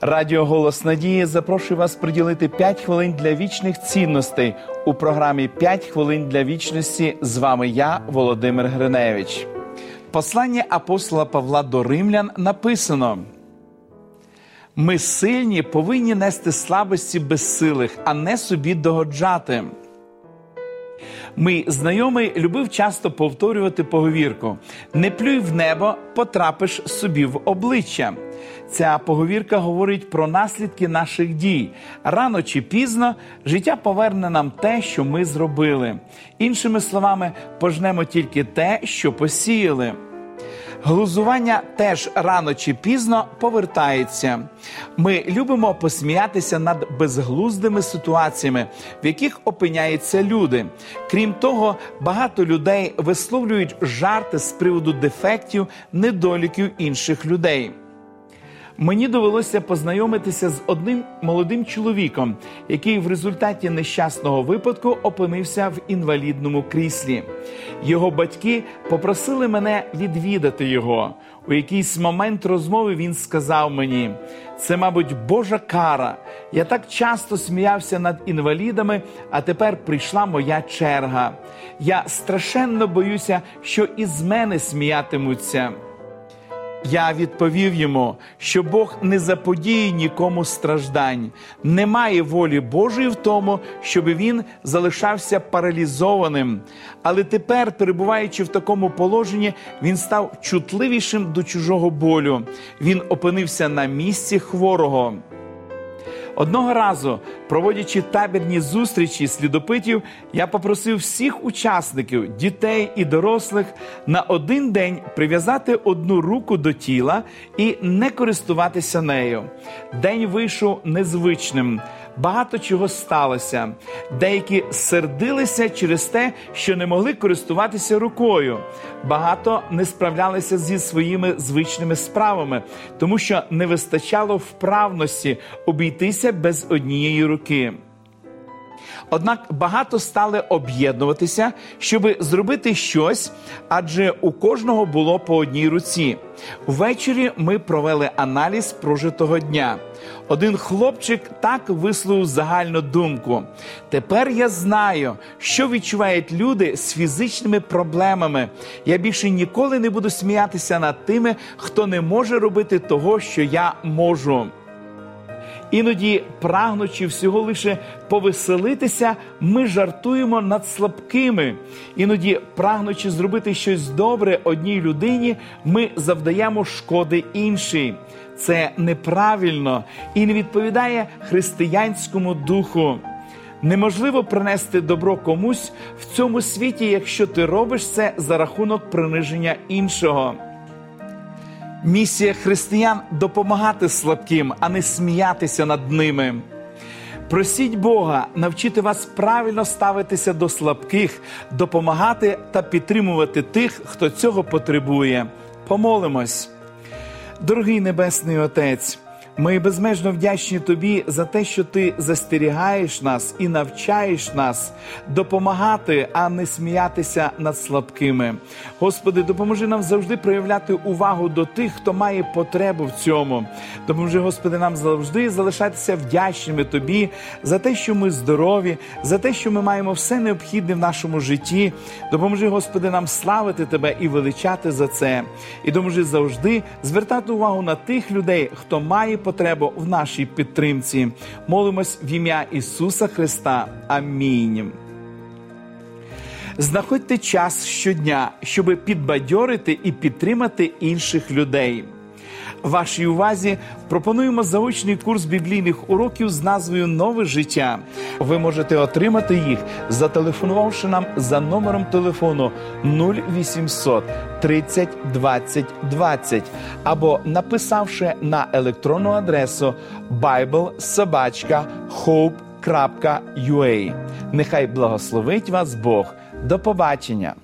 Радіо Голос Надії запрошує вас приділити 5 хвилин для вічних цінностей у програмі «5 хвилин для вічності. З вами я, Володимир Гриневич. Послання апостола Павла до Римлян написано: ми сильні повинні нести слабості безсилих, а не собі догоджати. Мій знайомий любив часто повторювати поговірку: не плюй в небо, потрапиш собі в обличчя. Ця поговірка говорить про наслідки наших дій. Рано чи пізно життя поверне нам те, що ми зробили. Іншими словами, пожнемо тільки те, що посіяли. Глузування теж рано чи пізно повертається. Ми любимо посміятися над безглуздими ситуаціями, в яких опиняються люди. Крім того, багато людей висловлюють жарти з приводу дефектів, недоліків інших людей. Мені довелося познайомитися з одним молодим чоловіком, який в результаті нещасного випадку опинився в інвалідному кріслі. Його батьки попросили мене відвідати його. У якийсь момент розмови він сказав мені: це, мабуть, Божа кара. Я так часто сміявся над інвалідами, а тепер прийшла моя черга. Я страшенно боюся, що із мене сміятимуться. Я відповів йому, що Бог не заподіє нікому страждань, немає волі Божої в тому, щоб він залишався паралізованим. Але тепер, перебуваючи в такому положенні, він став чутливішим до чужого болю. Він опинився на місці хворого. Одного разу, проводячи табірні зустрічі слідопитів, я попросив всіх учасників, дітей і дорослих, на один день прив'язати одну руку до тіла і не користуватися нею. День вийшов незвичним. Багато чого сталося. Деякі сердилися через те, що не могли користуватися рукою. Багато не справлялися зі своїми звичними справами, тому що не вистачало вправності обійтися без однієї руки. Однак багато стали об'єднуватися, щоб зробити щось, адже у кожного було по одній руці. Ввечері ми провели аналіз прожитого дня. Один хлопчик так висловив загальну думку. Тепер я знаю, що відчувають люди з фізичними проблемами. Я більше ніколи не буду сміятися над тими, хто не може робити того, що я можу. Іноді, прагнучи всього лише повеселитися, ми жартуємо над слабкими. Іноді, прагнучи зробити щось добре одній людині, ми завдаємо шкоди іншій. Це неправильно і не відповідає християнському духу. Неможливо принести добро комусь в цьому світі, якщо ти робиш це за рахунок приниження іншого. Місія християн допомагати слабким, а не сміятися над ними. Просіть Бога навчити вас правильно ставитися до слабких, допомагати та підтримувати тих, хто цього потребує. Помолимось, дорогий Небесний Отець. Ми безмежно вдячні тобі за те, що ти застерігаєш нас і навчаєш нас допомагати, а не сміятися над слабкими. Господи, допоможи нам завжди проявляти увагу до тих, хто має потребу в цьому. Допоможи, Господи, нам завжди залишатися вдячними Тобі за те, що ми здорові, за те, що ми маємо все необхідне в нашому житті. Допоможи, Господи, нам славити Тебе і величати за це. І допоможи завжди звертати увагу на тих людей, хто має потребу в нашій підтримці. Молимось в ім'я Ісуса Христа. Амінь. Знаходьте час щодня, щоб підбадьорити і підтримати інших людей. Вашій увазі пропонуємо заочний курс біблійних уроків з назвою Нове життя. Ви можете отримати їх, зателефонувавши нам за номером телефону 0800 30 20 20 або написавши на електронну адресу biblesobachka.hope.ua. Нехай благословить вас Бог. До побачення!